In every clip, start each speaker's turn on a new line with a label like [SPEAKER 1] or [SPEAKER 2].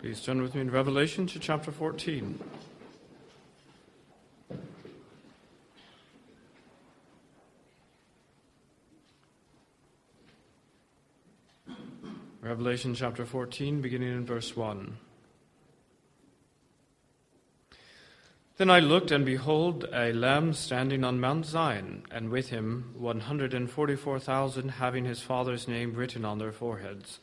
[SPEAKER 1] Please turn with me in Revelation to chapter 14. Revelation chapter 14, beginning in verse 1. Then I looked, and behold, a Lamb standing on Mount Zion, and with him 144,000 having his Father's name written on their foreheads.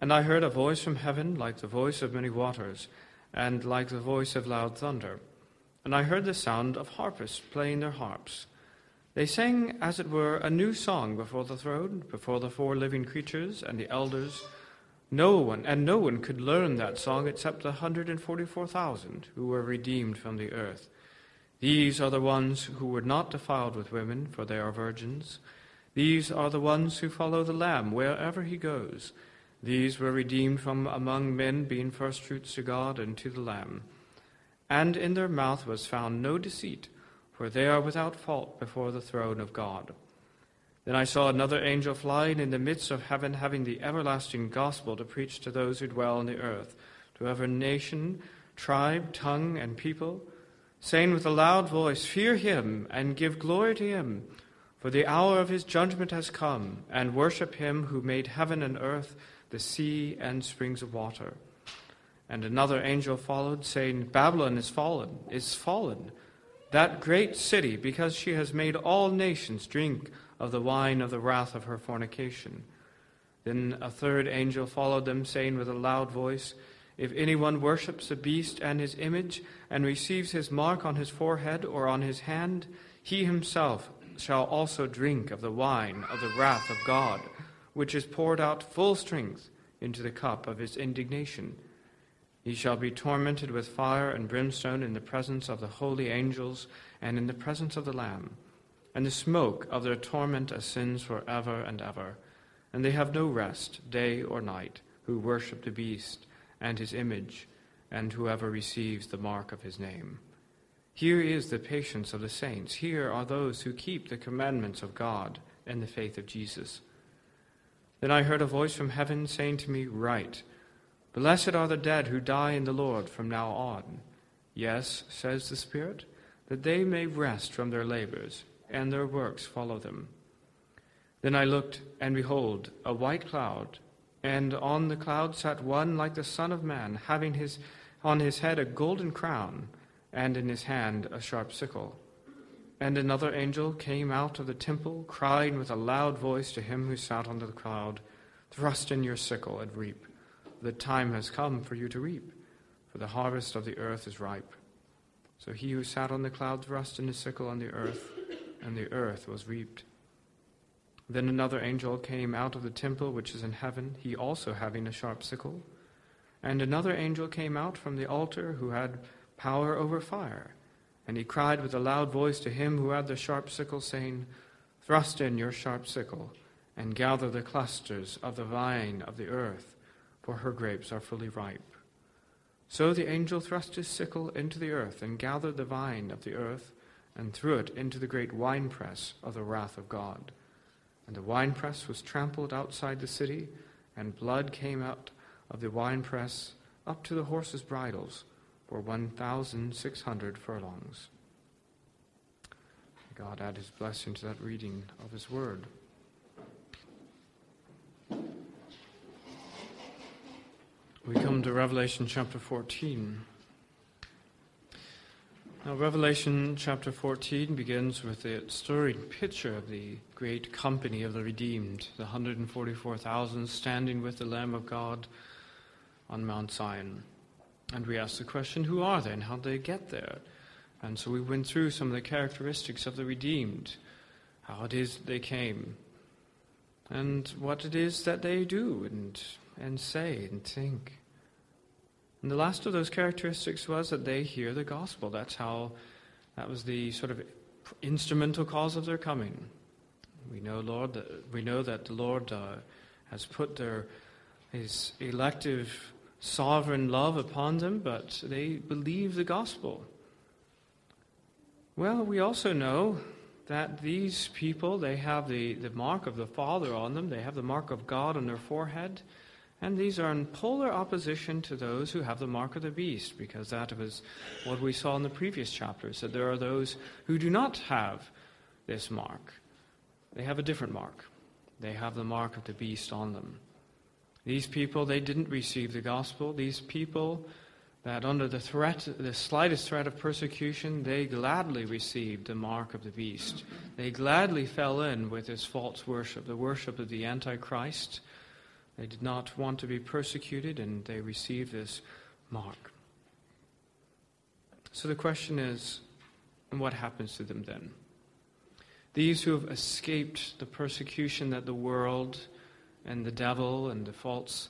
[SPEAKER 1] And I heard a voice from heaven, like the voice of many waters, and like the voice of loud thunder. And I heard the sound of harpists playing their harps. They sang, as it were, a new song before the throne, before the four living creatures and the elders. No one, and no one could learn that song except the 144,000 who were redeemed from the earth. These are the ones who were not defiled with women, for they are virgins. These are the ones who follow the Lamb wherever he goes. These were redeemed from among men, being firstfruits to God and to the Lamb. And in their mouth was found no deceit, for they are without fault before the throne of God. Then I saw another angel flying in the midst of heaven, having the everlasting gospel to preach to those who dwell on the earth, to every nation, tribe, tongue, and people, saying with a loud voice, Fear him, and give glory to him, for the hour of his judgment has come, and worship him who made heaven and earth the sea and springs of water. And another angel followed, saying, Babylon is fallen, is fallen, that great city, because she has made all nations drink of the wine of the wrath of her fornication. Then a third angel followed them, saying with a loud voice, If anyone worships the beast and his image, and receives his mark on his forehead or on his hand, he himself shall also drink of the wine of the wrath of God which is poured out full strength into the cup of his indignation. He shall be tormented with fire and brimstone in the presence of the holy angels and in the presence of the Lamb. And the smoke of their torment ascends for ever and ever. And they have no rest, day or night, who worship the beast and his image, and whoever receives the mark of his name. Here is the patience of the saints. Here are those who keep the commandments of God and the faith of Jesus. Then I heard a voice from heaven saying to me, Write, Blessed are the dead who die in the Lord from now on. Yes, says the Spirit, that they may rest from their labors, and their works follow them. Then I looked, and behold, a white cloud, and on the cloud sat one like the Son of Man, having his, on his head a golden crown, and in his hand a sharp sickle. And another angel came out of the temple, crying with a loud voice to him who sat on the cloud, Thrust in your sickle and reap. The time has come for you to reap, for the harvest of the earth is ripe. So he who sat on the cloud thrust in his sickle on the earth, and the earth was reaped. Then another angel came out of the temple which is in heaven, he also having a sharp sickle. And another angel came out from the altar who had power over fire and he cried with a loud voice to him who had the sharp sickle, saying, Thrust in your sharp sickle, and gather the clusters of the vine of the earth, for her grapes are fully ripe. So the angel thrust his sickle into the earth, and gathered the vine of the earth, and threw it into the great winepress of the wrath of God. And the winepress was trampled outside the city, and blood came out of the winepress up to the horses' bridles for 1,600 furlongs. God add his blessing to that reading of his word. We come to Revelation chapter 14. Now, Revelation chapter 14 begins with the stirring picture of the great company of the redeemed, the 144,000 standing with the Lamb of God on Mount Zion. And we asked the question, who are they and how did they get there? And so we went through some of the characteristics of the redeemed, how it is they came, and what it is that they do and, and say and think. And the last of those characteristics was that they hear the gospel. That's how, that was the sort of instrumental cause of their coming. We know, Lord, that we know that the Lord uh, has put their his elective sovereign love upon them, but they believe the gospel. Well, we also know that these people, they have the, the mark of the Father on them, they have the mark of God on their forehead, And these are in polar opposition to those who have the mark of the beast, because that was what we saw in the previous chapters, that there are those who do not have this mark. They have a different mark. They have the mark of the beast on them. These people, they didn't receive the gospel. These people that under the threat, the slightest threat of persecution, they gladly received the mark of the beast. They gladly fell in with this false worship, the worship of the Antichrist they did not want to be persecuted, and they received this mark. So the question is what happens to them then? These who have escaped the persecution that the world and the devil and the false,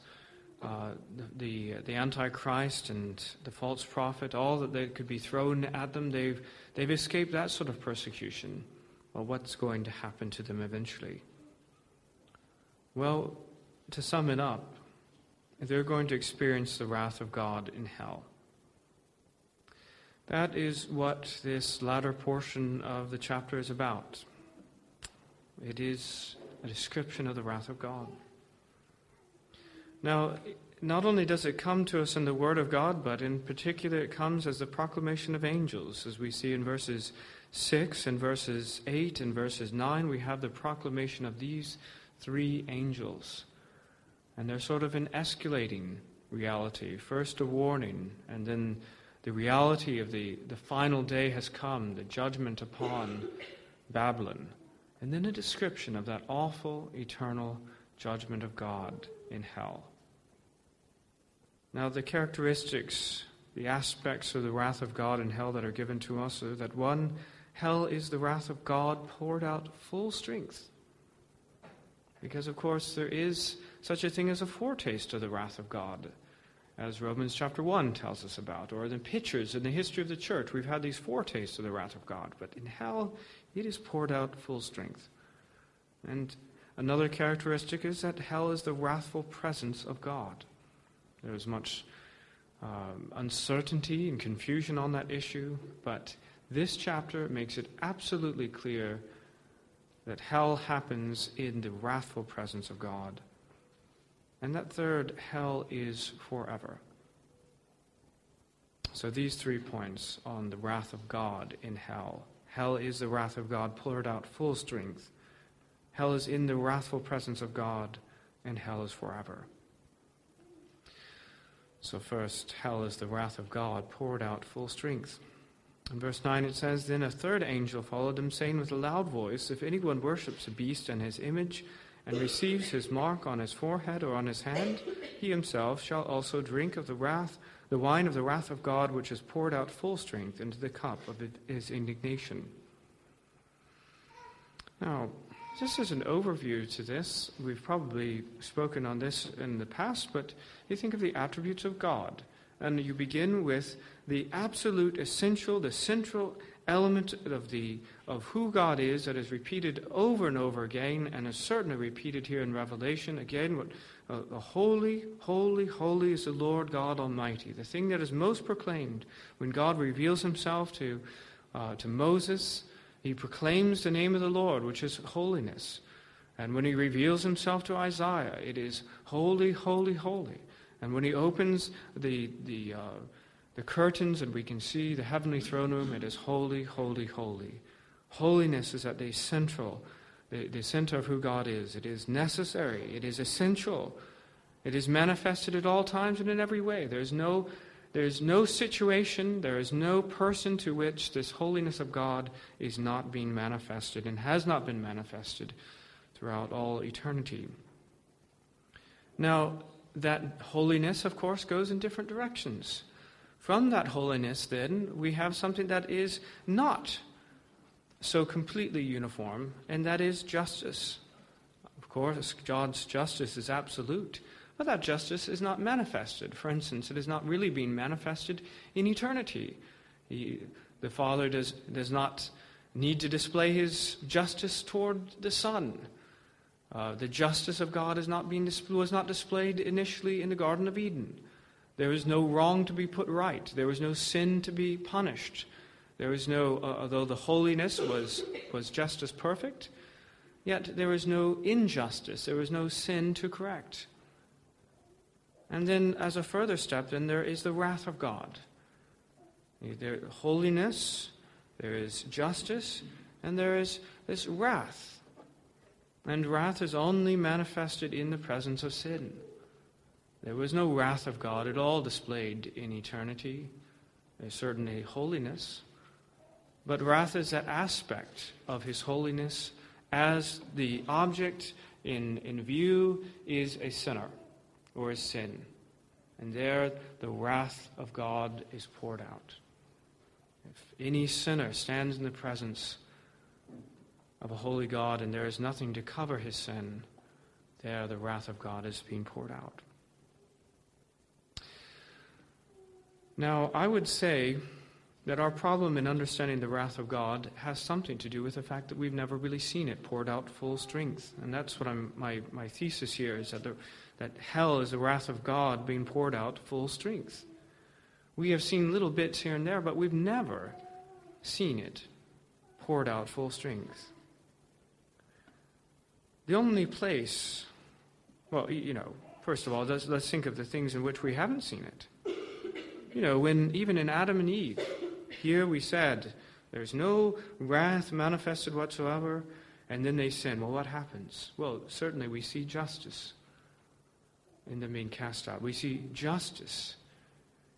[SPEAKER 1] uh, the, the, Antichrist and the false prophet, all that they could be thrown at them, they've, they've escaped that sort of persecution. Well, what's going to happen to them eventually? Well, to sum it up, they're going to experience the wrath of God in hell. That is what this latter portion of the chapter is about. It is a description of the wrath of God. Now, not only does it come to us in the Word of God, but in particular it comes as the proclamation of angels. As we see in verses 6 and verses 8 and verses 9, we have the proclamation of these three angels. And they're sort of an escalating reality. First a warning, and then the reality of the, the final day has come, the judgment upon Babylon. And then a description of that awful, eternal judgment of God in hell. Now, the characteristics, the aspects of the wrath of God in hell that are given to us are that one, hell is the wrath of God poured out full strength. Because, of course, there is such a thing as a foretaste of the wrath of God, as Romans chapter 1 tells us about, or the pictures in the history of the church. We've had these foretastes of the wrath of God, but in hell, it is poured out full strength. And another characteristic is that hell is the wrathful presence of God. There is much um, uncertainty and confusion on that issue, but this chapter makes it absolutely clear that hell happens in the wrathful presence of God. And that third, hell is forever. So these three points on the wrath of God in hell. Hell is the wrath of God poured out full strength. Hell is in the wrathful presence of God, and hell is forever. So, first, hell is the wrath of God poured out full strength. In verse 9 it says, Then a third angel followed him, saying with a loud voice, If anyone worships a beast and his image, and receives his mark on his forehead or on his hand, he himself shall also drink of the wrath, the wine of the wrath of God, which is poured out full strength into the cup of his indignation. Now, just as an overview to this, we've probably spoken on this in the past, but you think of the attributes of God, and you begin with the absolute essential, the central element of, the, of who God is that is repeated over and over again and is certainly repeated here in Revelation. Again, what, uh, the holy, holy, holy is the Lord God Almighty. The thing that is most proclaimed when God reveals himself to, uh, to Moses, he proclaims the name of the Lord, which is holiness. And when he reveals himself to Isaiah, it is holy, holy, holy. And when he opens the, the, uh, the curtains and we can see the heavenly throne room. It is holy, holy, holy. Holiness is at the central, the, the center of who God is. It is necessary. It is essential. It is manifested at all times and in every way. There's no, there's no situation, there is no person to which this holiness of God is not being manifested and has not been manifested throughout all eternity. Now, that holiness, of course, goes in different directions. From that holiness, then, we have something that is not so completely uniform, and that is justice. Of course, God's justice is absolute, but that justice is not manifested. For instance, it is not really being manifested in eternity. He, the Father does, does not need to display his justice toward the Son. Uh, the justice of God is not being, was not displayed initially in the Garden of Eden. There was no wrong to be put right. There was no sin to be punished. There was no, uh, although the holiness was, was just as perfect, yet there was no injustice. There was no sin to correct. And then, as a further step, then there is the wrath of God. There holiness, there is justice, and there is this wrath. And wrath is only manifested in the presence of sin. There was no wrath of God at all displayed in eternity. There's certainly holiness. But wrath is that aspect of his holiness as the object in, in view is a sinner or a sin. And there the wrath of God is poured out. If any sinner stands in the presence of a holy God and there is nothing to cover his sin, there the wrath of God is being poured out. Now, I would say that our problem in understanding the wrath of God has something to do with the fact that we've never really seen it poured out full strength. And that's what I'm, my, my thesis here is that, the, that hell is the wrath of God being poured out full strength. We have seen little bits here and there, but we've never seen it poured out full strength. The only place, well, you know, first of all, let's, let's think of the things in which we haven't seen it. You know, when even in Adam and Eve, here we said, there's no wrath manifested whatsoever, and then they sin. Well, what happens? Well, certainly we see justice in them being cast out. We see justice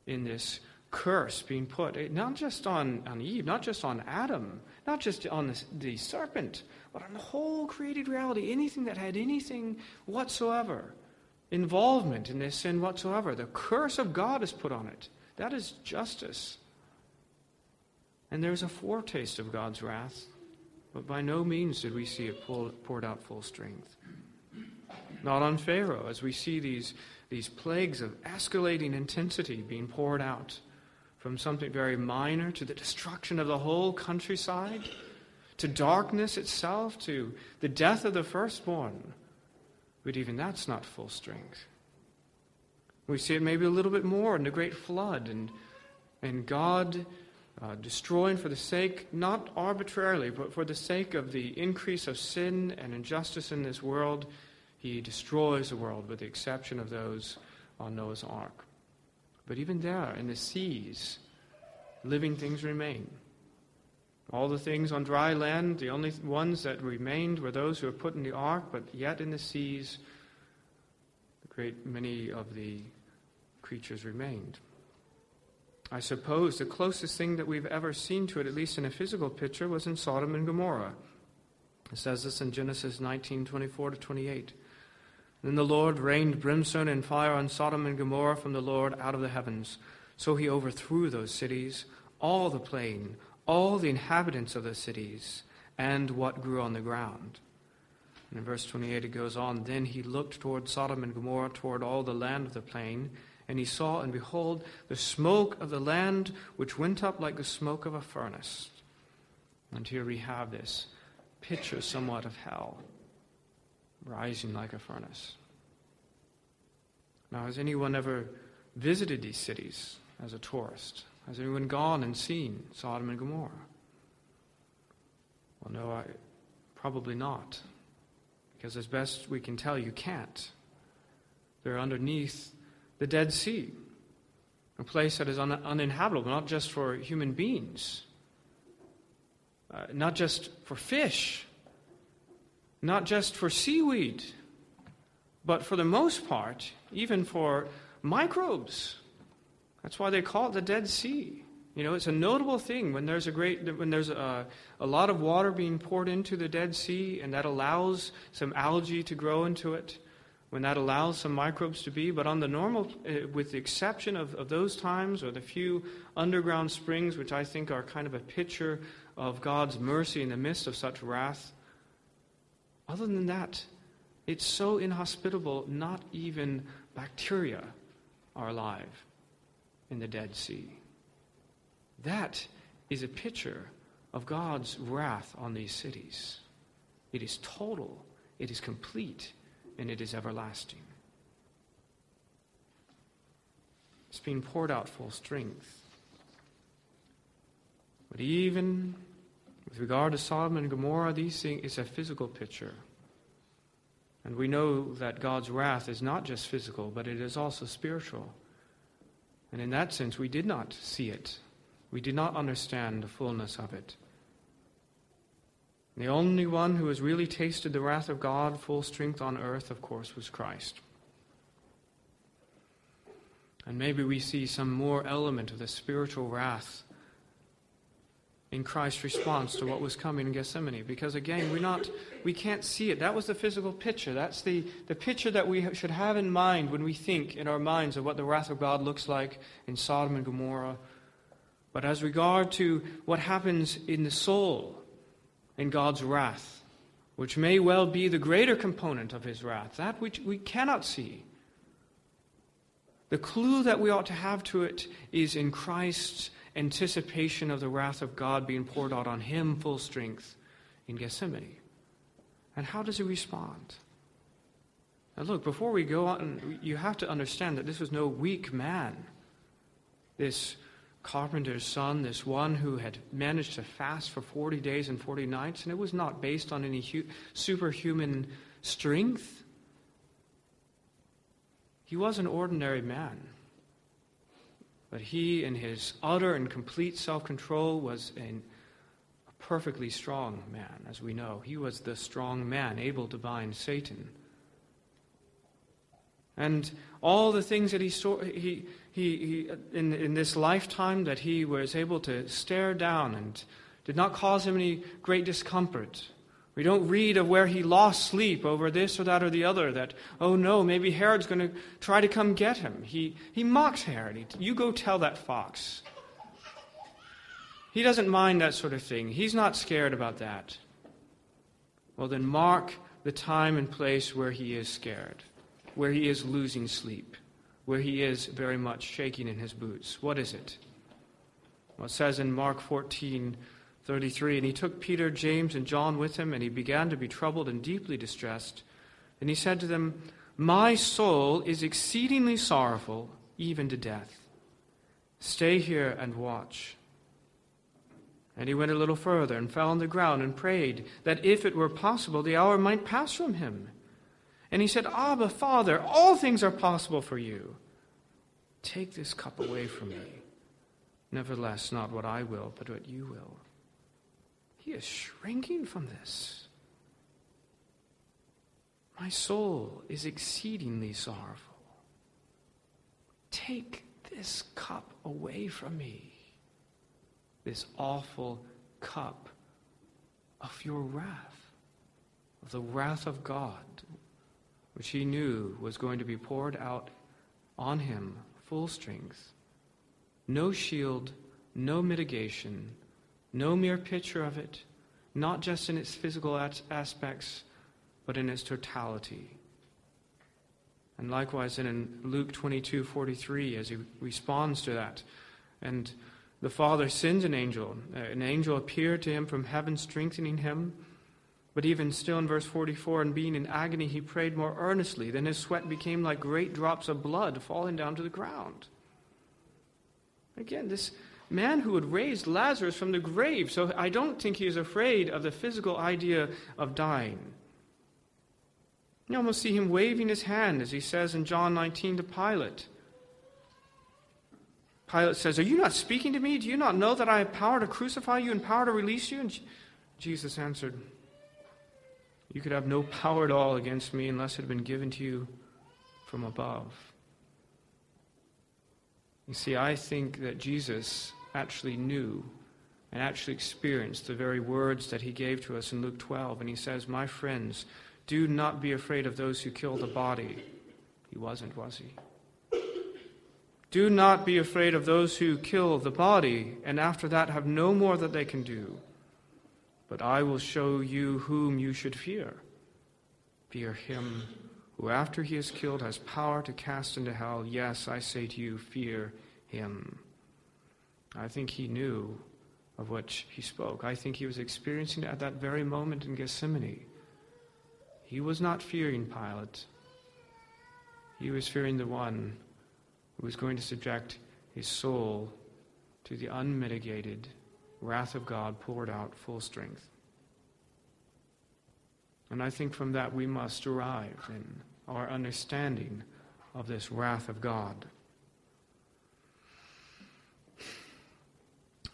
[SPEAKER 1] in this curse being put, eh, not just on, on Eve, not just on Adam, not just on the, the serpent, but on the whole created reality, anything that had anything whatsoever, involvement in this sin whatsoever. The curse of God is put on it. That is justice. And there's a foretaste of God's wrath, but by no means did we see it poured out full strength. Not on Pharaoh, as we see these, these plagues of escalating intensity being poured out from something very minor to the destruction of the whole countryside, to darkness itself, to the death of the firstborn. But even that's not full strength. We see it maybe a little bit more in the great flood and, and God uh, destroying for the sake, not arbitrarily, but for the sake of the increase of sin and injustice in this world, he destroys the world with the exception of those on Noah's ark. But even there, in the seas, living things remain. All the things on dry land, the only ones that remained were those who were put in the ark, but yet in the seas, great many of the creatures remained. I suppose the closest thing that we've ever seen to it, at least in a physical picture, was in Sodom and Gomorrah. It says this in Genesis 19 24 to 28. Then the Lord rained brimstone and fire on Sodom and Gomorrah from the Lord out of the heavens. So he overthrew those cities, all the plain, all the inhabitants of the cities, and what grew on the ground. And in verse 28 it goes on Then he looked toward Sodom and Gomorrah, toward all the land of the plain and he saw, and behold, the smoke of the land which went up like the smoke of a furnace. And here we have this picture somewhat of hell rising like a furnace. Now, has anyone ever visited these cities as a tourist? Has anyone gone and seen Sodom and Gomorrah? Well, no, I, probably not. Because as best we can tell, you can't. They're underneath the Dead Sea, a place that is un- uninhabitable, not just for human beings, uh, not just for fish, not just for seaweed, but for the most part, even for microbes. That's why they call it the Dead Sea. You know, it's a notable thing when there's a great when there's a, a lot of water being poured into the Dead Sea, and that allows some algae to grow into it when that allows some microbes to be. But on the normal, uh, with the exception of, of those times or the few underground springs, which I think are kind of a picture of God's mercy in the midst of such wrath, other than that, it's so inhospitable, not even bacteria are alive in the Dead Sea. That is a picture of God's wrath on these cities. It is total, it is complete, and it is everlasting. It's being poured out full strength. But even with regard to Sodom and Gomorrah, these things is a physical picture. And we know that God's wrath is not just physical, but it is also spiritual. And in that sense, we did not see it. We did not understand the fullness of it. The only one who has really tasted the wrath of God, full strength on earth, of course, was Christ. And maybe we see some more element of the spiritual wrath in Christ's response to what was coming in Gethsemane. Because again, we're not, we can't see it. That was the physical picture. That's the, the picture that we should have in mind when we think in our minds of what the wrath of God looks like in Sodom and Gomorrah. But as regard to what happens in the soul in God's wrath, which may well be the greater component of his wrath, that which we cannot see. The clue that we ought to have to it is in Christ's anticipation of the wrath of God being poured out on him full strength in Gethsemane. And how does he respond? Now, look, before we go on, you have to understand that this was no weak man. This carpenter's son, this one who had managed to fast for 40 days and 40 nights, and it was not based on any hu- superhuman strength. He was an ordinary man. But he, in his utter and complete self control, was a perfectly strong man, as we know. He was the strong man, able to bind Satan. And all the things that he saw, he, he, he, in, in this lifetime that he was able to stare down and did not cause him any great discomfort. We don't read of where he lost sleep over this or that or the other, that, oh no, maybe Herod's going to try to come get him. He, he mocks Herod. He, you go tell that fox. He doesn't mind that sort of thing. He's not scared about that. Well, then mark the time and place where he is scared, where he is losing sleep, where he is very much shaking in his boots. What is it? Well, it says in Mark 14, 33 And he took Peter, James, and John with him, and he began to be troubled and deeply distressed. And he said to them, My soul is exceedingly sorrowful, even to death. Stay here and watch. And he went a little further and fell on the ground and prayed that if it were possible, the hour might pass from him. And he said, Abba, Father, all things are possible for you. Take this cup away from me. Nevertheless, not what I will, but what you will. He is shrinking from this. My soul is exceedingly sorrowful. Take this cup away from me, this awful cup of your wrath, of the wrath of God, which he knew was going to be poured out on him full strength. No shield, no mitigation, no mere picture of it, not just in its physical aspects, but in its totality. And likewise, in Luke 22 43, as he responds to that, and the Father sends an angel. An angel appeared to him from heaven, strengthening him. But even still in verse 44, and being in agony, he prayed more earnestly. Then his sweat became like great drops of blood falling down to the ground. Again, this, man who had raised Lazarus from the grave. So I don't think he is afraid of the physical idea of dying. You almost see him waving his hand, as he says in John 19 to Pilate. Pilate says, Are you not speaking to me? Do you not know that I have power to crucify you and power to release you? And Jesus answered, You could have no power at all against me unless it had been given to you from above. You see, I think that Jesus actually knew and actually experienced the very words that he gave to us in Luke 12. And he says, My friends, do not be afraid of those who kill the body. He wasn't, was he? Do not be afraid of those who kill the body, and after that have no more that they can do. But I will show you whom you should fear. Fear him who, after he is killed, has power to cast into hell. Yes, I say to you, fear him. I think he knew of what he spoke. I think he was experiencing at that very moment in Gethsemane. He was not fearing Pilate. He was fearing the one who was going to subject his soul to the unmitigated wrath of God poured out full strength. And I think from that we must derive in our understanding of this wrath of God.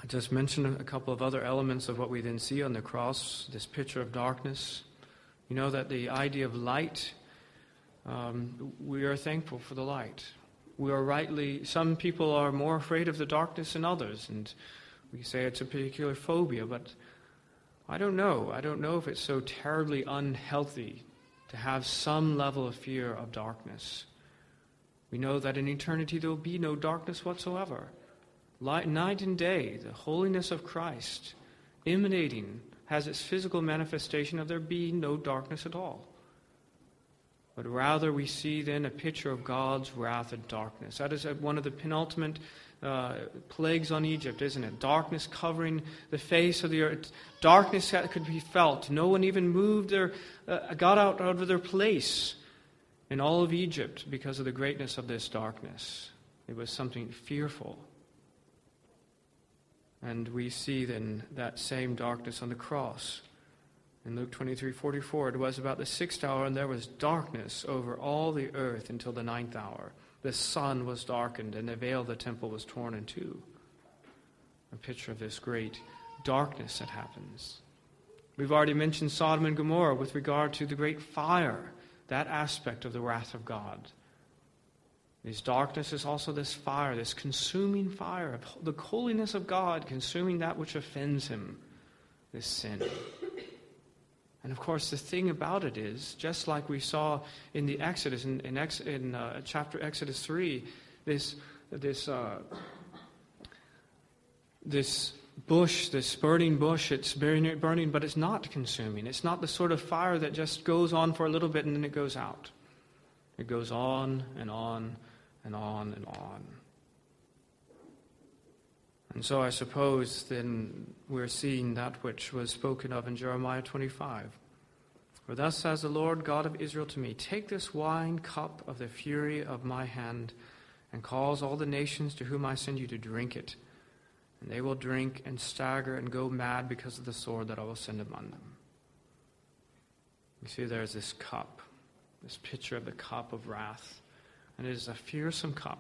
[SPEAKER 1] I just mentioned a couple of other elements of what we then see on the cross, this picture of darkness. You know that the idea of light, um, we are thankful for the light. We are rightly, some people are more afraid of the darkness than others, and we say it's a particular phobia, but I don't know. I don't know if it's so terribly unhealthy to have some level of fear of darkness. We know that in eternity there will be no darkness whatsoever. Light, night and day, the holiness of Christ emanating has its physical manifestation of there being no darkness at all. But rather, we see then a picture of God's wrath and darkness. That is one of the penultimate uh, plagues on Egypt, isn't it? Darkness covering the face of the earth. Darkness that could be felt. No one even moved their, uh, got out, out of their place in all of Egypt because of the greatness of this darkness. It was something fearful. And we see then that same darkness on the cross. In Luke 23 44, it was about the sixth hour, and there was darkness over all the earth until the ninth hour. The sun was darkened, and the veil of the temple was torn in two. A picture of this great darkness that happens. We've already mentioned Sodom and Gomorrah with regard to the great fire, that aspect of the wrath of God. This darkness is also this fire, this consuming fire, of the holiness of God consuming that which offends him, this sin. And of course, the thing about it is, just like we saw in the Exodus, in, in, Ex, in uh, chapter Exodus 3, this, this, uh, this bush, this burning bush, it's burning, burning, but it's not consuming. It's not the sort of fire that just goes on for a little bit and then it goes out. It goes on and on and on and on. And so I suppose then we're seeing that which was spoken of in Jeremiah 25. For thus says the Lord God of Israel to me Take this wine cup of the fury of my hand, and cause all the nations to whom I send you to drink it. And they will drink and stagger and go mad because of the sword that I will send among them. You see, there's this cup, this picture of the cup of wrath and it is a fearsome cup.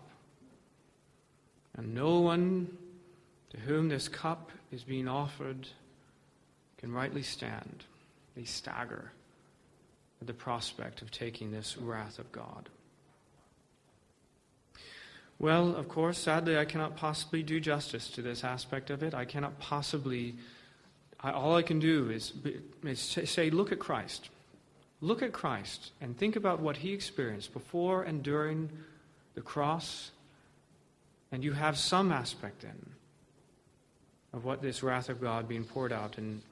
[SPEAKER 1] And no one to whom this cup is being offered can rightly stand. They stagger at the prospect of taking this wrath of God. Well, of course, sadly, I cannot possibly do justice to this aspect of it. I cannot possibly, I, all I can do is, is say, look at Christ. Look at Christ and think about what he experienced before and during the cross, and you have some aspect in of what this wrath of God being poured out in,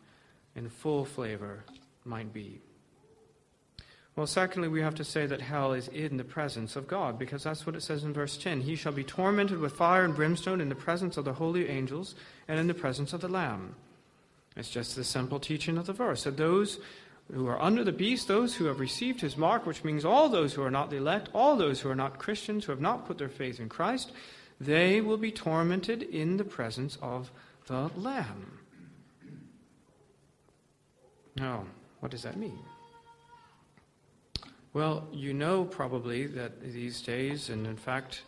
[SPEAKER 1] in full flavor might be. Well, secondly, we have to say that hell is in the presence of God, because that's what it says in verse 10. He shall be tormented with fire and brimstone in the presence of the holy angels and in the presence of the Lamb. It's just the simple teaching of the verse that those who are under the beast, those who have received his mark, which means all those who are not the elect, all those who are not Christians, who have not put their faith in Christ, they will be tormented in the presence of the Lamb. Now, what does that mean? Well, you know probably that these days, and in fact,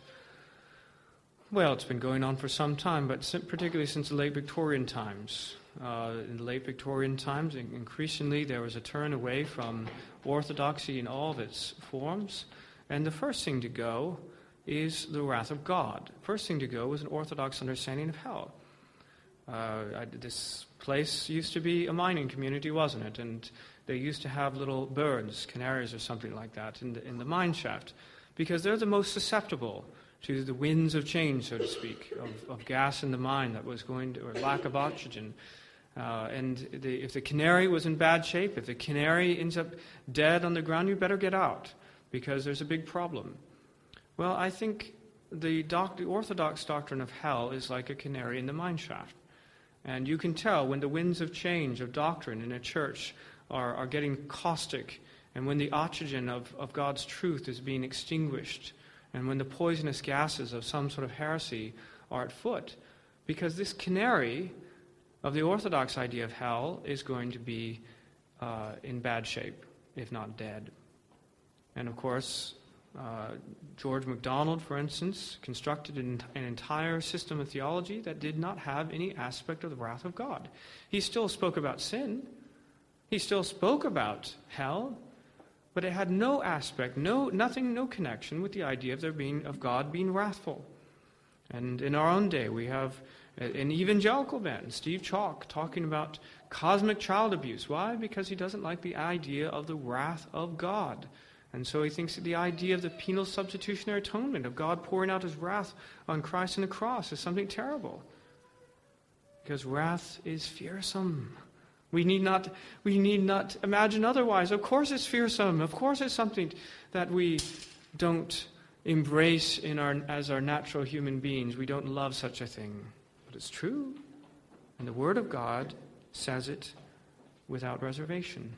[SPEAKER 1] well, it's been going on for some time, but particularly since the late Victorian times, uh, in the late Victorian times, increasingly there was a turn away from orthodoxy in all of its forms. And the first thing to go is the wrath of God. First thing to go was an orthodox understanding of hell. Uh, I, this place used to be a mining community, wasn't it? And they used to have little birds, canaries or something like that, in the, in the mine shaft, because they're the most susceptible to the winds of change, so to speak, of, of gas in the mine that was going to, or lack of oxygen. Uh, and the, if the canary was in bad shape, if the canary ends up dead on the ground, you better get out because there's a big problem. Well, I think the, doc, the orthodox doctrine of hell is like a canary in the mine shaft. And you can tell when the winds of change of doctrine in a church are, are getting caustic, and when the oxygen of, of God's truth is being extinguished, and when the poisonous gases of some sort of heresy are at foot. Because this canary of the Orthodox idea of hell is going to be uh, in bad shape. if not dead. And of course, uh, George MacDonald, for instance, constructed an, an, entire system of theology that did not have any aspect of the wrath of God. He still spoke about sin, he still spoke about hell, but it had no aspect, no nothing, no connection with the idea of there being of God being wrathful. And in our own day, we have an evangelical man, Steve Chalke, talking about cosmic child abuse. Why? Because he doesn't like the idea of the wrath of God. And so he thinks that the idea of the penal substitutionary atonement, of God pouring out his wrath on Christ on the cross, is something terrible. Because wrath is fearsome. We need not, we need not imagine otherwise. Of course it's fearsome. Of course it's something that we don't embrace in our, as our natural human beings. We don't love such a thing. But it's true. And the Word of God says it without reservation.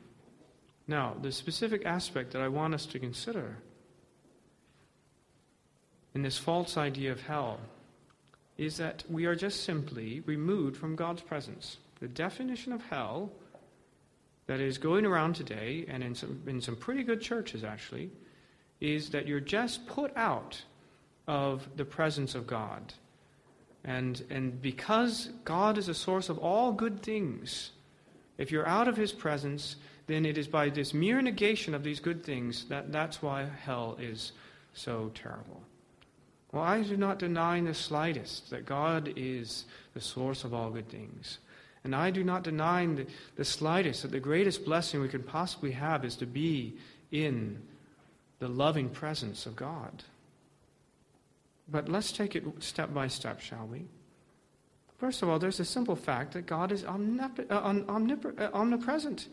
[SPEAKER 1] Now, the specific aspect that I want us to consider in this false idea of hell is that we are just simply removed from God's presence. The definition of hell that is going around today, and in some, in some pretty good churches actually, is that you're just put out of the presence of God. And, and because God is a source of all good things, if you're out of his presence, then it is by this mere negation of these good things that that's why hell is so terrible. Well, I do not deny in the slightest that God is the source of all good things. And I do not deny in the, the slightest that the greatest blessing we can possibly have is to be in the loving presence of God. But let's take it step by step, shall we? First of all, there's a simple fact that God is omnip- uh, omnip- uh, omnipresent.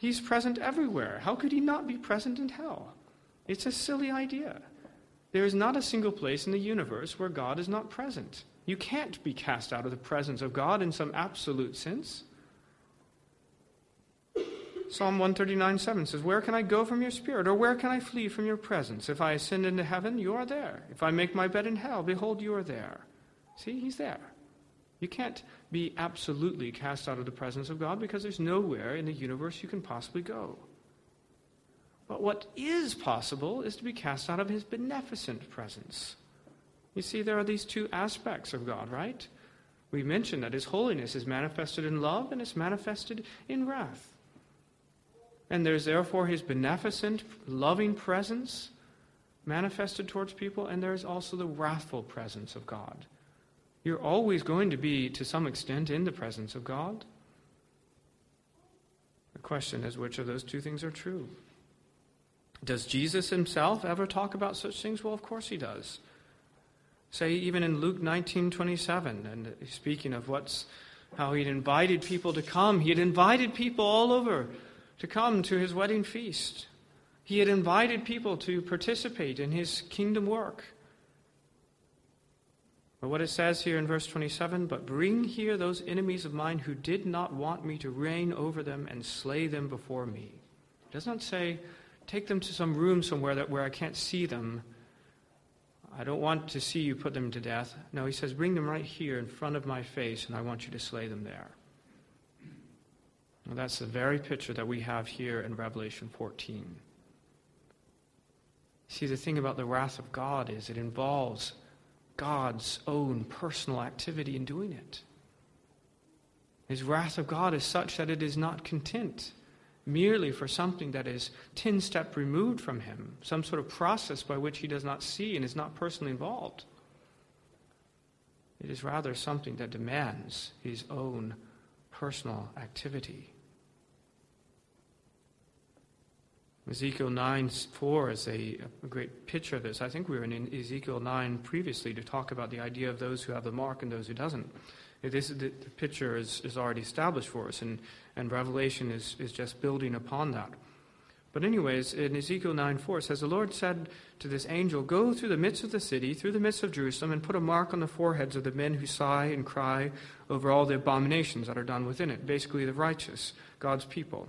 [SPEAKER 1] He's present everywhere. How could he not be present in hell? It's a silly idea. There is not a single place in the universe where God is not present. You can't be cast out of the presence of God in some absolute sense. Psalm 139 7 says, Where can I go from your spirit, or where can I flee from your presence? If I ascend into heaven, you are there. If I make my bed in hell, behold, you are there. See, he's there. You can't be absolutely cast out of the presence of God because there's nowhere in the universe you can possibly go. But what is possible is to be cast out of his beneficent presence. You see, there are these two aspects of God, right? We mentioned that his holiness is manifested in love and is manifested in wrath. And there's therefore his beneficent, loving presence manifested towards people, and there's also the wrathful presence of God you're always going to be, to some extent, in the presence of God. The question is which of those two things are true? Does Jesus himself ever talk about such things? Well, of course he does. Say even in Luke 19:27 and speaking of what's how he'd invited people to come, he had invited people all over to come to his wedding feast. He had invited people to participate in his kingdom work. But what it says here in verse 27 But bring here those enemies of mine who did not want me to reign over them and slay them before me. It does not say, Take them to some room somewhere that, where I can't see them. I don't want to see you put them to death. No, he says, Bring them right here in front of my face, and I want you to slay them there. That's the very picture that we have here in Revelation 14. See, the thing about the wrath of God is it involves God's own personal activity in doing it. His wrath of God is such that it is not content merely for something that is 10 step removed from him, some sort of process by which he does not see and is not personally involved. It is rather something that demands his own personal activity. Ezekiel 9 4 is a, a, great picture of this. I think we were in Ezekiel 9 previously to talk about the idea of those who have the mark and those who doesn't. This, the, the picture is, is already established for us, and, and Revelation is, is just building upon that. But, anyways, in Ezekiel 9 4, it says, The Lord said to this angel, Go through the midst of the city, through the midst of Jerusalem, and put a mark on the foreheads of the men who sigh and cry over all the abominations that are done within it, basically the righteous, God's people.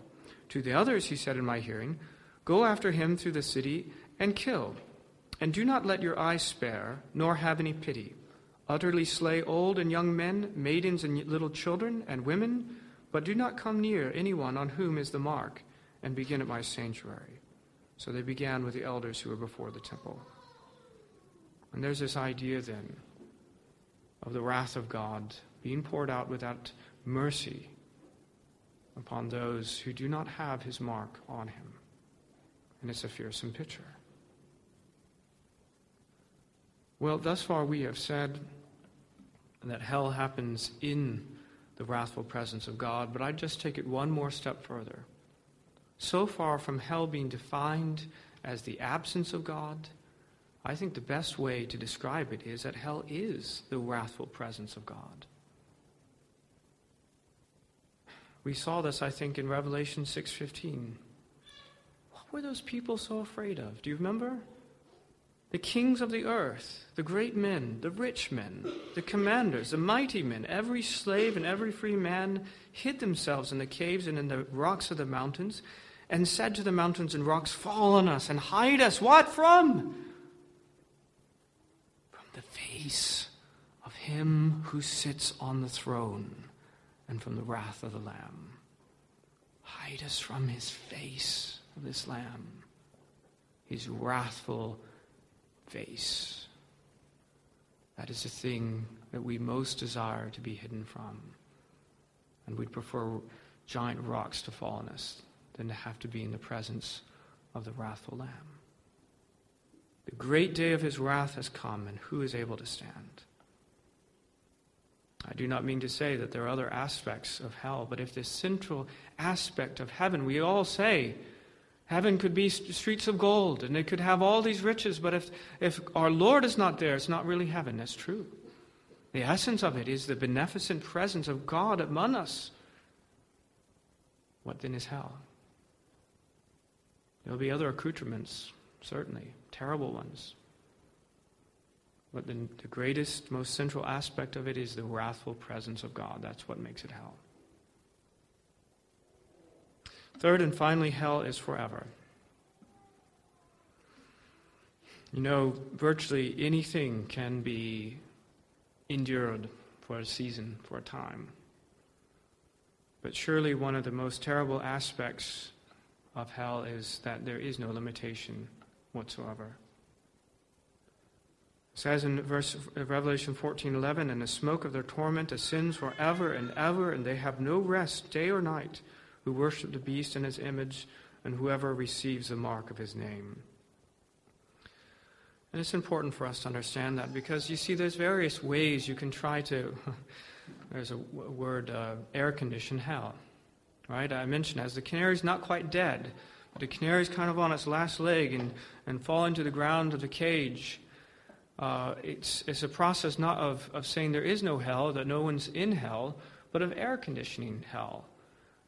[SPEAKER 1] To the others, he said in my hearing, Go after him through the city and kill. And do not let your eyes spare, nor have any pity. Utterly slay old and young men, maidens and little children, and women, but do not come near anyone on whom is the mark, and begin at my sanctuary. So they began with the elders who were before the temple. And there's this idea then of the wrath of God being poured out without mercy upon those who do not have his mark on him. And it's a fearsome picture. Well, thus far we have said that hell happens in the wrathful presence of God, but I'd just take it one more step further. So far from hell being defined as the absence of God, I think the best way to describe it is that hell is the wrathful presence of God. We saw this, I think, in Revelation 6:15. Were those people so afraid of? Do you remember? The kings of the earth, the great men, the rich men, the commanders, the mighty men, every slave and every free man hid themselves in the caves and in the rocks of the mountains and said to the mountains and rocks, Fall on us and hide us. What from? From the face of him who sits on the throne and from the wrath of the Lamb. Hide us from his face of this Lamb, his wrathful face. That is the thing that we most desire to be hidden from. And we'd prefer giant rocks to fall on us than to have to be in the presence of the wrathful Lamb. The great day of his wrath has come, and who is able to stand? I do not mean to say that there are other aspects of hell, but if this central aspect of heaven, we all say, Heaven could be streets of gold and it could have all these riches, but if, if our Lord is not there, it's not really heaven. That's true. The essence of it is the beneficent presence of God among us. What then is hell? There'll be other accoutrements, certainly, terrible ones. But the, the greatest, most central aspect of it is the wrathful presence of God. That's what makes it hell. Third and finally, hell is forever. You know, virtually anything can be endured for a season, for a time. But surely one of the most terrible aspects of hell is that there is no limitation whatsoever. It says in verse uh, Revelation 14:11, "And the smoke of their torment ascends forever and ever, and they have no rest day or night." Who worship the beast and his image, and whoever receives the mark of his name. And it's important for us to understand that because you see, there's various ways you can try to, there's a word, uh, air condition hell. Right? I mentioned as the canary's not quite dead, but the canary's kind of on its last leg and, and falling to the ground of the cage. Uh, it's, it's a process not of, of saying there is no hell, that no one's in hell, but of air conditioning hell.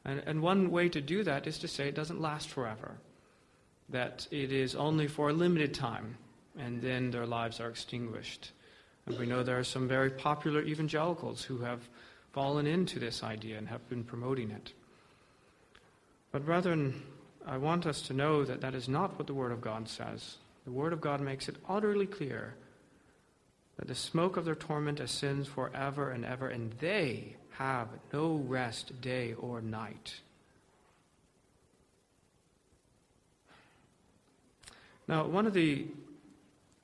[SPEAKER 1] And, and one way to do that is to say it doesn't last forever, that it is only for a limited time, and then their lives are extinguished. And we know there are some very popular evangelicals who have fallen into this idea and have been promoting it. But, brethren, I want us to know that that is not what the Word of God says. The Word of God makes it utterly clear that the smoke of their torment ascends forever and ever, and they have no rest day or night. Now, one of the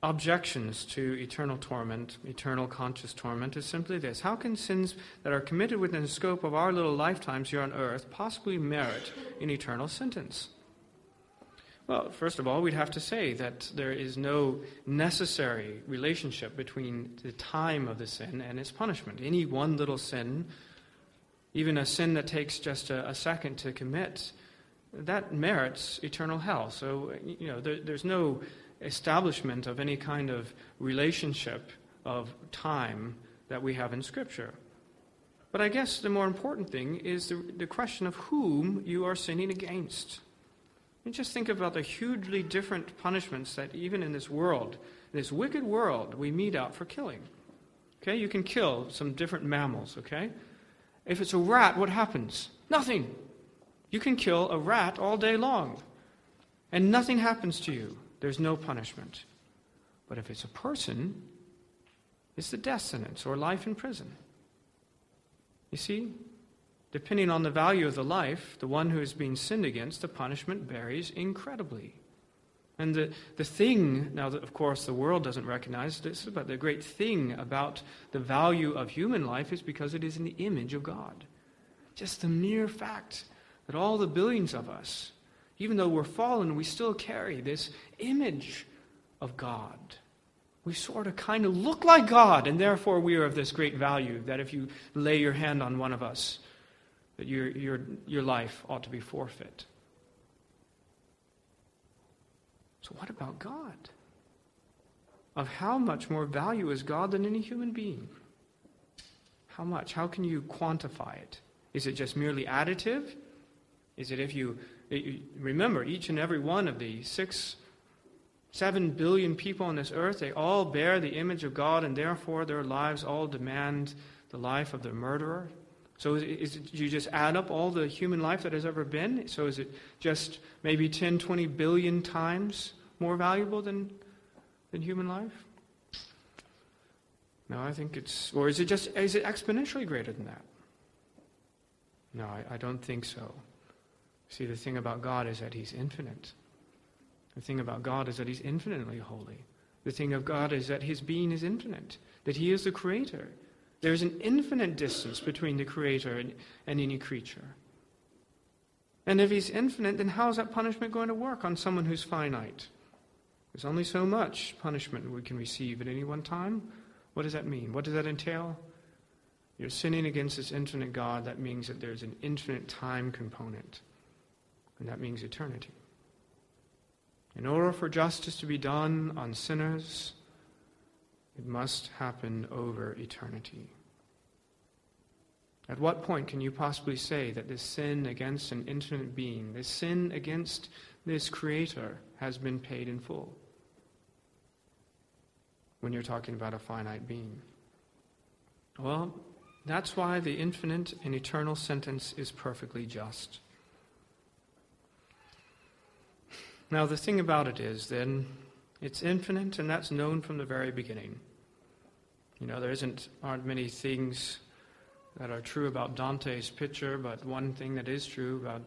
[SPEAKER 1] objections to eternal torment, eternal conscious torment, is simply this How can sins that are committed within the scope of our little lifetimes here on earth possibly merit an eternal sentence? Well, first of all, we'd have to say that there is no necessary relationship between the time of the sin and its punishment. Any one little sin, even a sin that takes just a, a second to commit, that merits eternal hell. So, you know, there, there's no establishment of any kind of relationship of time that we have in Scripture. But I guess the more important thing is the, the question of whom you are sinning against. You just think about the hugely different punishments that even in this world, this wicked world, we mete out for killing. Okay, you can kill some different mammals, okay? If it's a rat, what happens? Nothing. You can kill a rat all day long, and nothing happens to you. There's no punishment. But if it's a person, it's the death sentence or life in prison. You see? Depending on the value of the life, the one who is being sinned against, the punishment varies incredibly. And the, the thing, now, that of course, the world doesn't recognize this, but the great thing about the value of human life is because it is in the image of God. Just the mere fact that all the billions of us, even though we're fallen, we still carry this image of God. We sort of kind of look like God, and therefore we are of this great value that if you lay your hand on one of us, that your, your, your life ought to be forfeit. So, what about God? Of how much more value is God than any human being? How much? How can you quantify it? Is it just merely additive? Is it if you, remember, each and every one of the six, seven billion people on this earth, they all bear the image of God, and therefore their lives all demand the life of the murderer? So is, it, you just add up all the human life that has ever been? So is it just maybe 10, 20 billion times more valuable than, than human life? No, I think it's, or is it just, is it exponentially greater than that? No, I, I don't think so. See, the thing about God is that He's infinite. The thing about God is that He's infinitely holy. The thing of God is that His being is infinite, that He is the Creator. There's an infinite distance between the Creator and, and any creature. And if He's infinite, then how is that punishment going to work on someone who's finite? There's only so much punishment we can receive at any one time. What does that mean? What does that entail? You're sinning against this infinite God. That means that there's an infinite time component, and that means eternity. In order for justice to be done on sinners, it must happen over eternity. At what point can you possibly say that this sin against an infinite being, this sin against this Creator, has been paid in full? When you're talking about a finite being. Well, that's why the infinite and eternal sentence is perfectly just. Now, the thing about it is, then, it's infinite, and that's known from the very beginning. You know, there isn't, aren't many things that are true about Dante's picture, but one thing that is true about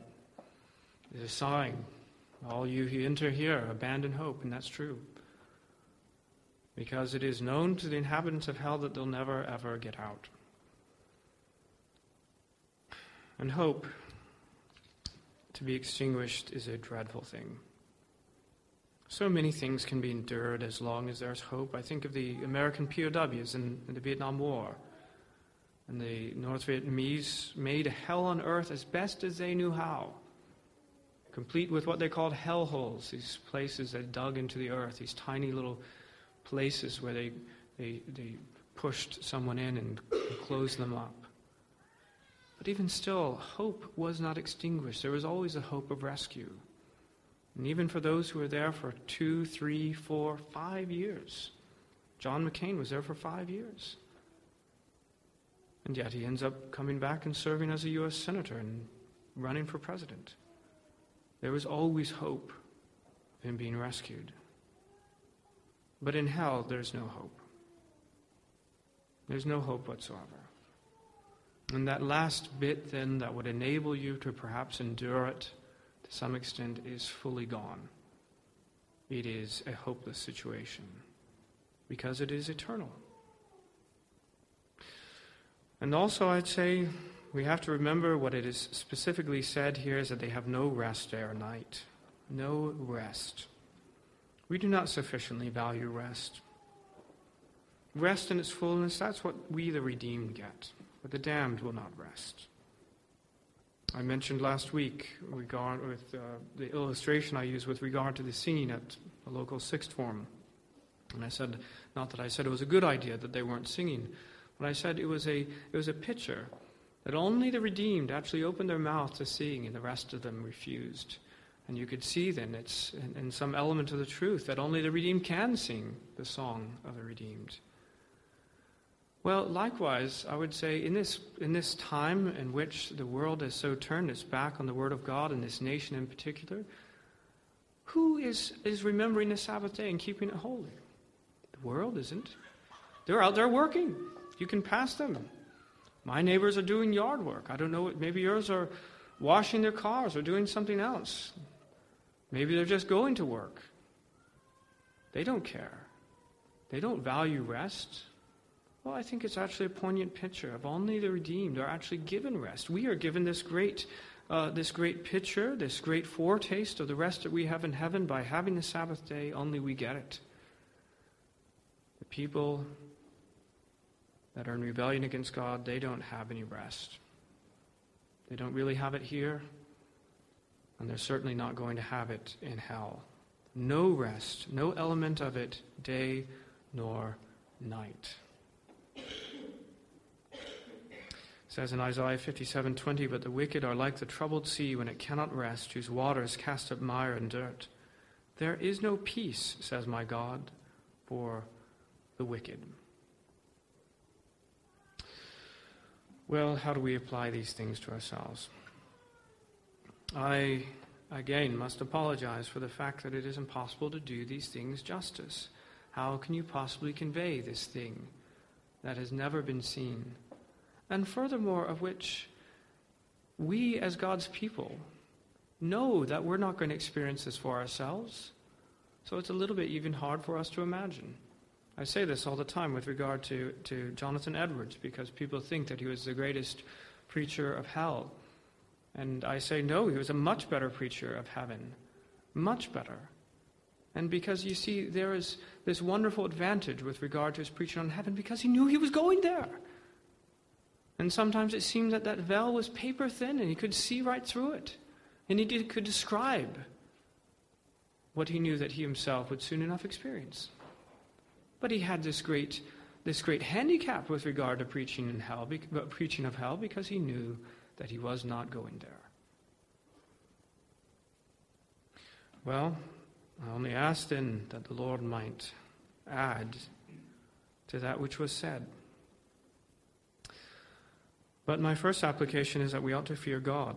[SPEAKER 1] is a sign. All you who enter here abandon hope, and that's true. Because it is known to the inhabitants of hell that they'll never, ever get out. And hope to be extinguished is a dreadful thing. So many things can be endured as long as there's hope. I think of the American POWs in, in the Vietnam War. And the North Vietnamese made hell on earth as best as they knew how, complete with what they called hell holes, these places that dug into the earth, these tiny little places where they, they, they pushed someone in and closed them up. But even still, hope was not extinguished. There was always a hope of rescue. And even for those who were there for two, three, four, five years. John McCain was there for five years. And yet he ends up coming back and serving as a U.S. Senator and running for president. There was always hope of him being rescued. But in hell, there's no hope. There's no hope whatsoever. And that last bit, then, that would enable you to perhaps endure it some extent, is fully gone. It is a hopeless situation because it is eternal. And also, I'd say we have to remember what it is specifically said here is that they have no rest day or night. No rest. We do not sufficiently value rest. Rest in its fullness, that's what we, the redeemed, get. But the damned will not rest. I mentioned last week regard with uh, the illustration I used with regard to the scene at a local sixth form. And I said, not that I said it was a good idea that they weren't singing, but I said it was a, it was a picture that only the redeemed actually opened their mouth to sing and the rest of them refused. And you could see then it's in, in some element of the truth that only the redeemed can sing the song of the redeemed. Well, likewise, I would say in this, in this time in which the world has so turned its back on the Word of God, and this nation in particular, who is, is remembering the Sabbath day and keeping it holy? The world isn't. They're out there working. You can pass them. My neighbors are doing yard work. I don't know, maybe yours are washing their cars or doing something else. Maybe they're just going to work. They don't care. They don't value rest. Well, I think it's actually a poignant picture of only the redeemed are actually given rest. We are given this great, uh, this great picture, this great foretaste of the rest that we have in heaven by having the Sabbath day. Only we get it. The people that are in rebellion against God, they don't have any rest. They don't really have it here, and they're certainly not going to have it in hell. No rest, no element of it, day nor night. It says in Isaiah 57:20, "But the wicked are like the troubled sea when it cannot rest, whose waters cast up mire and dirt. There is no peace, says my God, for the wicked." Well, how do we apply these things to ourselves? I, again, must apologize for the fact that it is impossible to do these things justice. How can you possibly convey this thing that has never been seen? And furthermore, of which we as God's people know that we're not going to experience this for ourselves. So it's a little bit even hard for us to imagine. I say this all the time with regard to, to Jonathan Edwards because people think that he was the greatest preacher of hell. And I say, no, he was a much better preacher of heaven. Much better. And because you see, there is this wonderful advantage with regard to his preaching on heaven because he knew he was going there. And sometimes it seemed that that veil was paper thin and he could see right through it. And he did, could describe what he knew that he himself would soon enough experience. But he had this great, this great handicap with regard to preaching in hell, uh, preaching of hell, because he knew that he was not going there. Well, I only ask then that the Lord might add to that which was said. But my first application is that we ought to fear God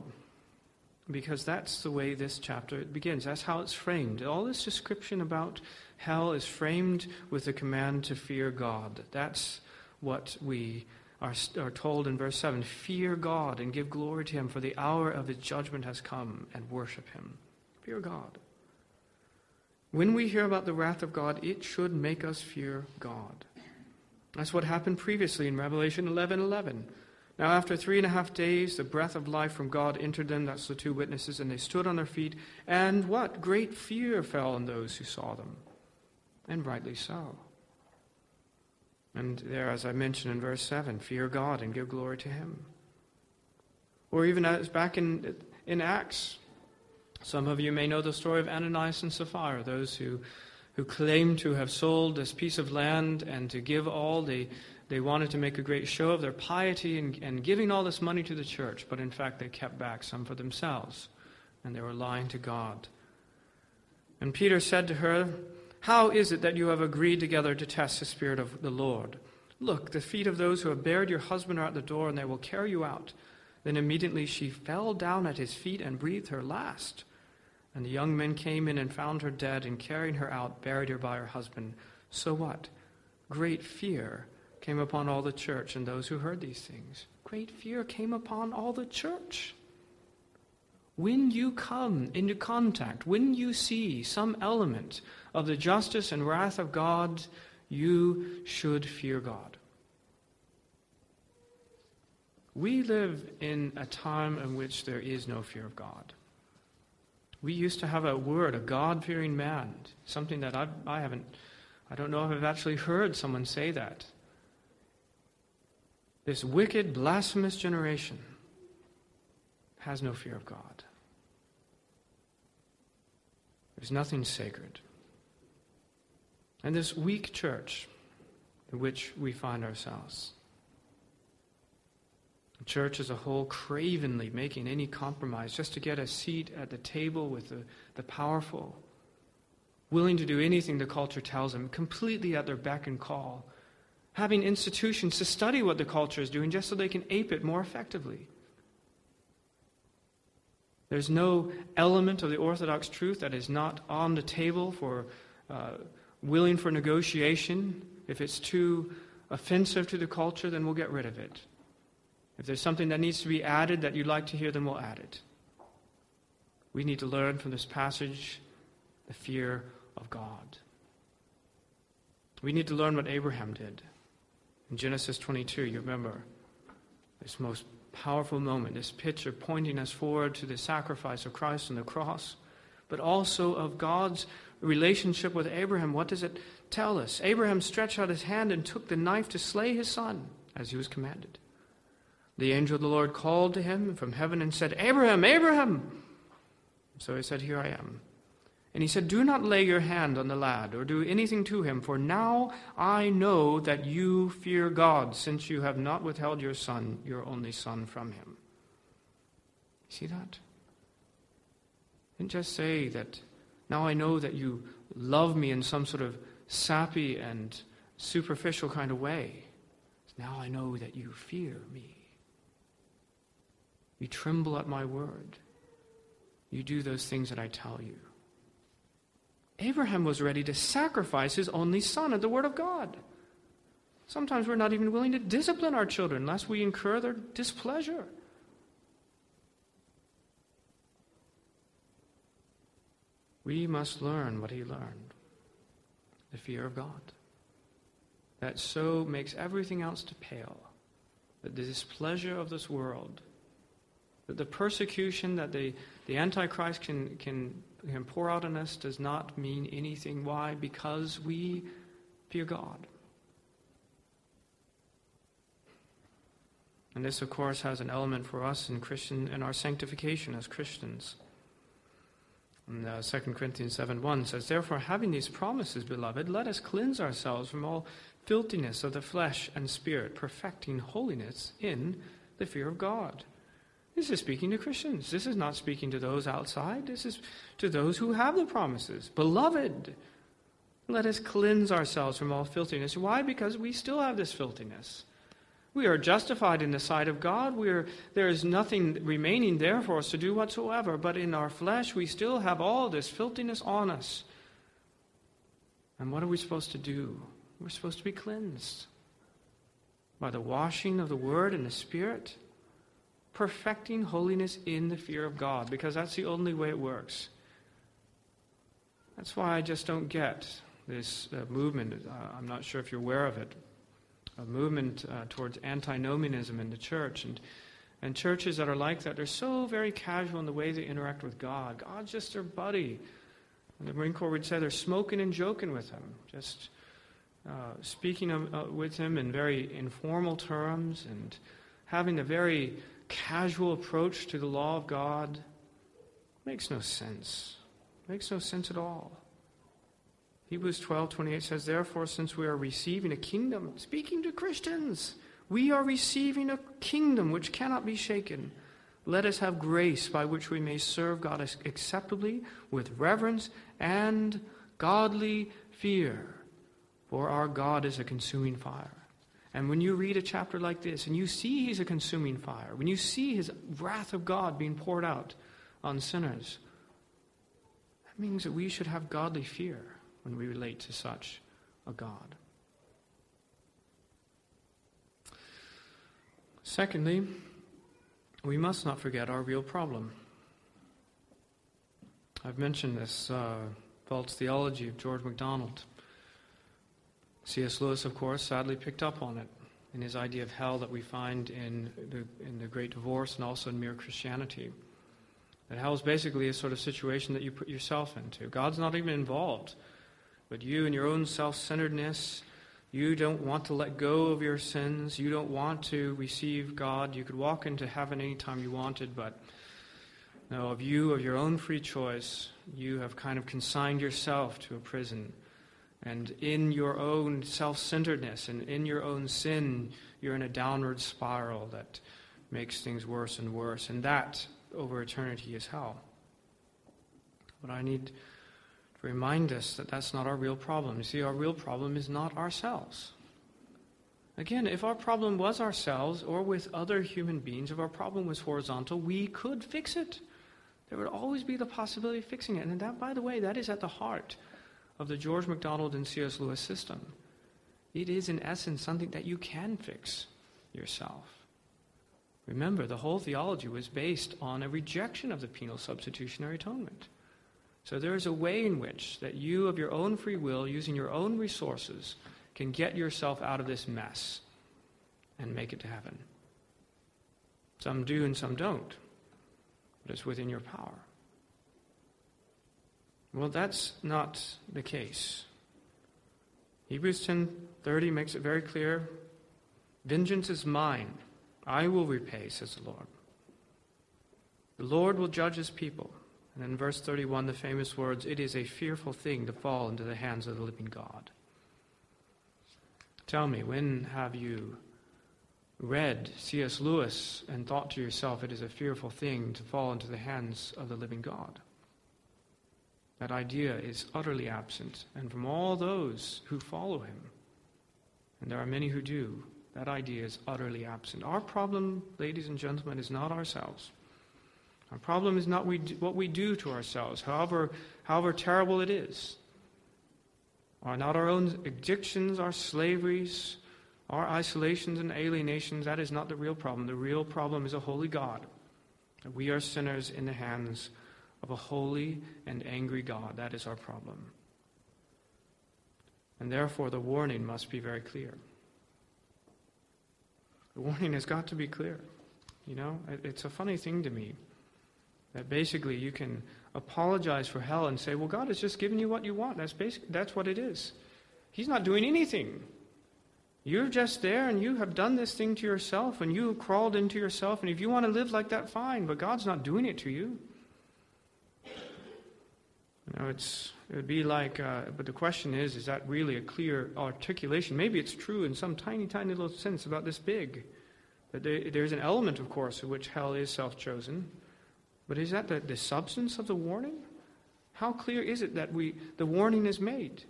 [SPEAKER 1] because that's the way this chapter begins. That's how it's framed. All this description about hell is framed with the command to fear God. That's what we are, are told in verse 7 Fear God and give glory to Him, for the hour of His judgment has come, and worship Him. Fear God. When we hear about the wrath of God, it should make us fear God. That's what happened previously in Revelation 11 11. Now, after three and a half days, the breath of life from God entered them. That's the two witnesses. And they stood on their feet. And what? Great fear fell on those who saw them. And rightly so. And there, as I mentioned in verse 7, fear God and give glory to Him. Or even as back in, in Acts, some of you may know the story of Ananias and Sapphira, those who, who claim to have sold this piece of land and to give all the they wanted to make a great show of their piety and, and giving all this money to the church, but in fact they kept back some for themselves, and they were lying to God. And Peter said to her, How is it that you have agreed together to test the Spirit of the Lord? Look, the feet of those who have buried your husband are at the door, and they will carry you out. Then immediately she fell down at his feet and breathed her last. And the young men came in and found her dead, and carrying her out, buried her by her husband. So what? Great fear came upon all the church and those who heard these things. Great fear came upon all the church. When you come into contact, when you see some element of the justice and wrath of God, you should fear God. We live in a time in which there is no fear of God. We used to have a word, a God fearing man, something that I've, I haven't, I don't know if I've actually heard someone say that this wicked, blasphemous generation has no fear of God. There's nothing sacred. And this weak church in which we find ourselves, the church as a whole cravenly making any compromise just to get a seat at the table with the, the powerful, willing to do anything the culture tells them, completely at their beck and call having institutions to study what the culture is doing just so they can ape it more effectively. There's no element of the Orthodox truth that is not on the table for uh, willing for negotiation. If it's too offensive to the culture, then we'll get rid of it. If there's something that needs to be added that you'd like to hear, then we'll add it. We need to learn from this passage the fear of God. We need to learn what Abraham did. In Genesis 22, you remember this most powerful moment, this picture pointing us forward to the sacrifice of Christ on the cross, but also of God's relationship with Abraham. What does it tell us? Abraham stretched out his hand and took the knife to slay his son, as he was commanded. The angel of the Lord called to him from heaven and said, Abraham, Abraham! So he said, Here I am. And he said, Do not lay your hand on the lad or do anything to him, for now I know that you fear God, since you have not withheld your son, your only son, from him. See that? Didn't just say that now I know that you love me in some sort of sappy and superficial kind of way. Now I know that you fear me. You tremble at my word. You do those things that I tell you. Abraham was ready to sacrifice his only son at the word of God. Sometimes we're not even willing to discipline our children lest we incur their displeasure. We must learn what he learned the fear of God. That so makes everything else to pale. That the displeasure of this world, that the persecution that the, the Antichrist can, can can pour out on us does not mean anything. Why? Because we fear God. And this, of course, has an element for us in Christian in our sanctification as Christians. And, uh, 2 Corinthians 7 1 says, Therefore, having these promises, beloved, let us cleanse ourselves from all filthiness of the flesh and spirit, perfecting holiness in the fear of God. This is speaking to Christians. This is not speaking to those outside. This is to those who have the promises. Beloved, let us cleanse ourselves from all filthiness. Why? Because we still have this filthiness. We are justified in the sight of God. We are, there is nothing remaining there for us to do whatsoever. But in our flesh, we still have all this filthiness on us. And what are we supposed to do? We're supposed to be cleansed by the washing of the Word and the Spirit perfecting holiness in the fear of God, because that's the only way it works. That's why I just don't get this uh, movement. Uh, I'm not sure if you're aware of it. A movement uh, towards antinomianism in the church. And, and churches that are like that, they're so very casual in the way they interact with God. God's just their buddy. And the Marine Corps would say they're smoking and joking with him, just uh, speaking of, uh, with him in very informal terms and having a very casual approach to the law of God makes no sense. Makes no sense at all. Hebrews 12 28 says, Therefore, since we are receiving a kingdom, speaking to Christians, we are receiving a kingdom which cannot be shaken. Let us have grace by which we may serve God acceptably with reverence and godly fear. For our God is a consuming fire. And when you read a chapter like this and you see he's a consuming fire, when you see his wrath of God being poured out on sinners, that means that we should have godly fear when we relate to such a God. Secondly, we must not forget our real problem. I've mentioned this uh, false theology of George MacDonald. C.S. Lewis, of course, sadly picked up on it in his idea of hell that we find in the, in the Great Divorce and also in Mere Christianity. That hell is basically a sort of situation that you put yourself into. God's not even involved, but you in your own self centeredness, you don't want to let go of your sins. You don't want to receive God. You could walk into heaven anytime you wanted, but no, of you, of your own free choice, you have kind of consigned yourself to a prison and in your own self centeredness and in your own sin, you're in a downward spiral that makes things worse and worse. And that, over eternity, is hell. But I need to remind us that that's not our real problem. You see, our real problem is not ourselves. Again, if our problem was ourselves or with other human beings, if our problem was horizontal, we could fix it. There would always be the possibility of fixing it. And that, by the way, that is at the heart of the George MacDonald and C.S. Lewis system. It is, in essence, something that you can fix yourself. Remember, the whole theology was based on a rejection of the penal substitutionary atonement. So there is a way in which that you, of your own free will, using your own resources, can get yourself out of this mess and make it to heaven. Some do and some don't, but it's within your power. Well, that's not the case. Hebrews 10:30 makes it very clear, vengeance is mine. I will repay, says the Lord. The Lord will judge his people. And in verse 31, the famous words, It is a fearful thing to fall into the hands of the living God. Tell me, when have you read C.S. Lewis and thought to yourself, it is a fearful thing to fall into the hands of the living God? That idea is utterly absent. And from all those who follow him, and there are many who do, that idea is utterly absent. Our problem, ladies and gentlemen, is not ourselves. Our problem is not we do, what we do to ourselves, however, however terrible it is. Are not our own addictions, our slaveries, our isolations and alienations. That is not the real problem. The real problem is a holy God. We are sinners in the hands of a holy and angry God. That is our problem. And therefore, the warning must be very clear. The warning has got to be clear. You know, it's a funny thing to me that basically you can apologize for hell and say, well, God has just given you what you want. That's, basic, that's what it is. He's not doing anything. You're just there and you have done this thing to yourself and you crawled into yourself. And if you want to live like that, fine, but God's not doing it to you. You know, it's, it would be like, uh, but the question is, is that really a clear articulation? Maybe it's true in some tiny, tiny little sense about this big. But there, there's an element, of course, in which hell is self chosen. But is that the, the substance of the warning? How clear is it that we, the warning is made?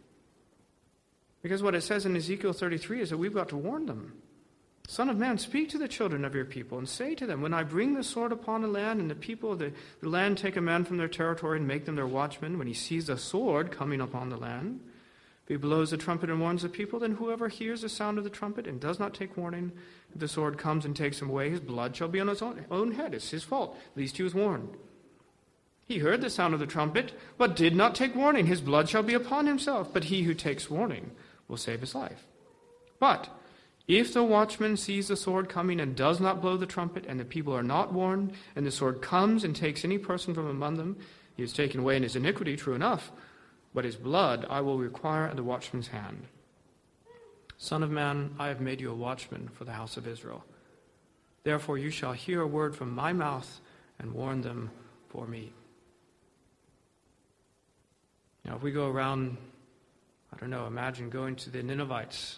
[SPEAKER 1] Because what it says in Ezekiel 33 is that we've got to warn them. Son of man, speak to the children of your people and say to them, When I bring the sword upon the land, and the people of the, the land take a man from their territory and make them their watchmen, when he sees a sword coming upon the land, if he blows the trumpet and warns the people, then whoever hears the sound of the trumpet and does not take warning, if the sword comes and takes him away, his blood shall be on his own, own head. It's his fault. At least he was warned. He heard the sound of the trumpet, but did not take warning. His blood shall be upon himself. But he who takes warning will save his life. But if the watchman sees the sword coming and does not blow the trumpet, and the people are not warned, and the sword comes and takes any person from among them, he is taken away in his iniquity, true enough, but his blood I will require at the watchman's hand. Son of man, I have made you a watchman for the house of Israel. Therefore you shall hear a word from my mouth and warn them for me. Now, if we go around, I don't know, imagine going to the Ninevites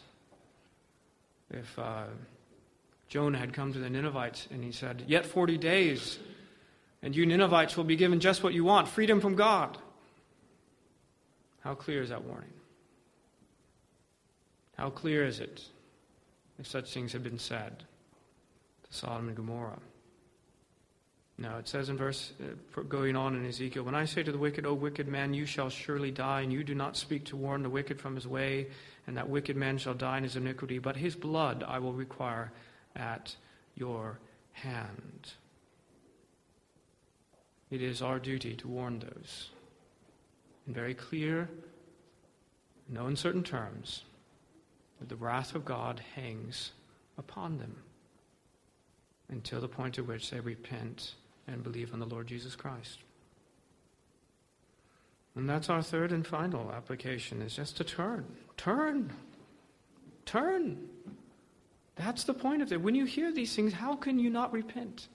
[SPEAKER 1] if uh, Jonah had come to the Ninevites and he said, Yet 40 days, and you Ninevites will be given just what you want freedom from God. How clear is that warning? How clear is it if such things had been said to Sodom and Gomorrah? Now it says in verse uh, going on in Ezekiel, When I say to the wicked, O wicked man, you shall surely die, and you do not speak to warn the wicked from his way, and that wicked man shall die in his iniquity, but his blood I will require at your hand. It is our duty to warn those in very clear, no uncertain terms that the wrath of God hangs upon them until the point at which they repent and believe on the Lord Jesus Christ. And that's our third and final application is just to turn. Turn. Turn. That's the point of it. When you hear these things, how can you not repent?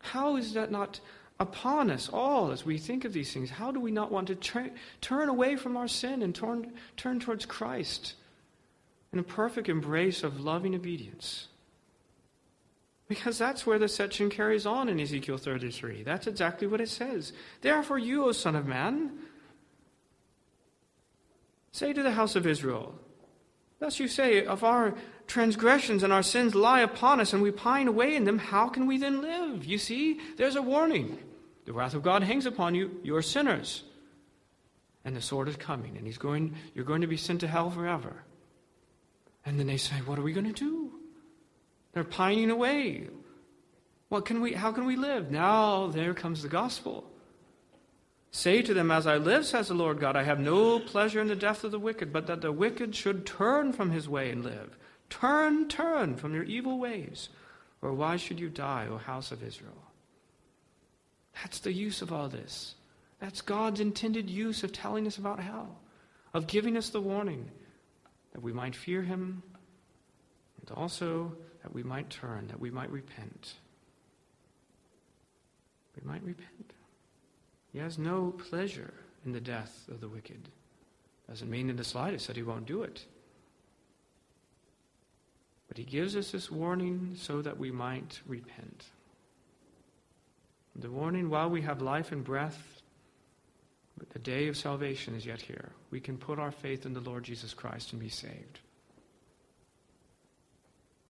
[SPEAKER 1] How is that not upon us all as we think of these things? How do we not want to turn, turn away from our sin and turn, turn towards Christ in a perfect embrace of loving obedience? Because that's where the section carries on in Ezekiel 33. That's exactly what it says. Therefore, you, O Son of Man, say to the house of Israel, Thus you say, Of our transgressions and our sins lie upon us, and we pine away in them, how can we then live? You see, there's a warning. The wrath of God hangs upon you, you are sinners. And the sword is coming, and he's going, you're going to be sent to hell forever. And then they say, What are we going to do? They're pining away. What can we, how can we live? Now there comes the gospel. Say to them, As I live, says the Lord God, I have no pleasure in the death of the wicked, but that the wicked should turn from his way and live. Turn, turn from your evil ways. Or why should you die, O house of Israel? That's the use of all this. That's God's intended use of telling us about hell, of giving us the warning that we might fear him, and also that we might turn, that we might repent. We might repent. He has no pleasure in the death of the wicked. Doesn't mean in the slightest that he won't do it. But he gives us this warning so that we might repent. The warning while we have life and breath, the day of salvation is yet here. We can put our faith in the Lord Jesus Christ and be saved.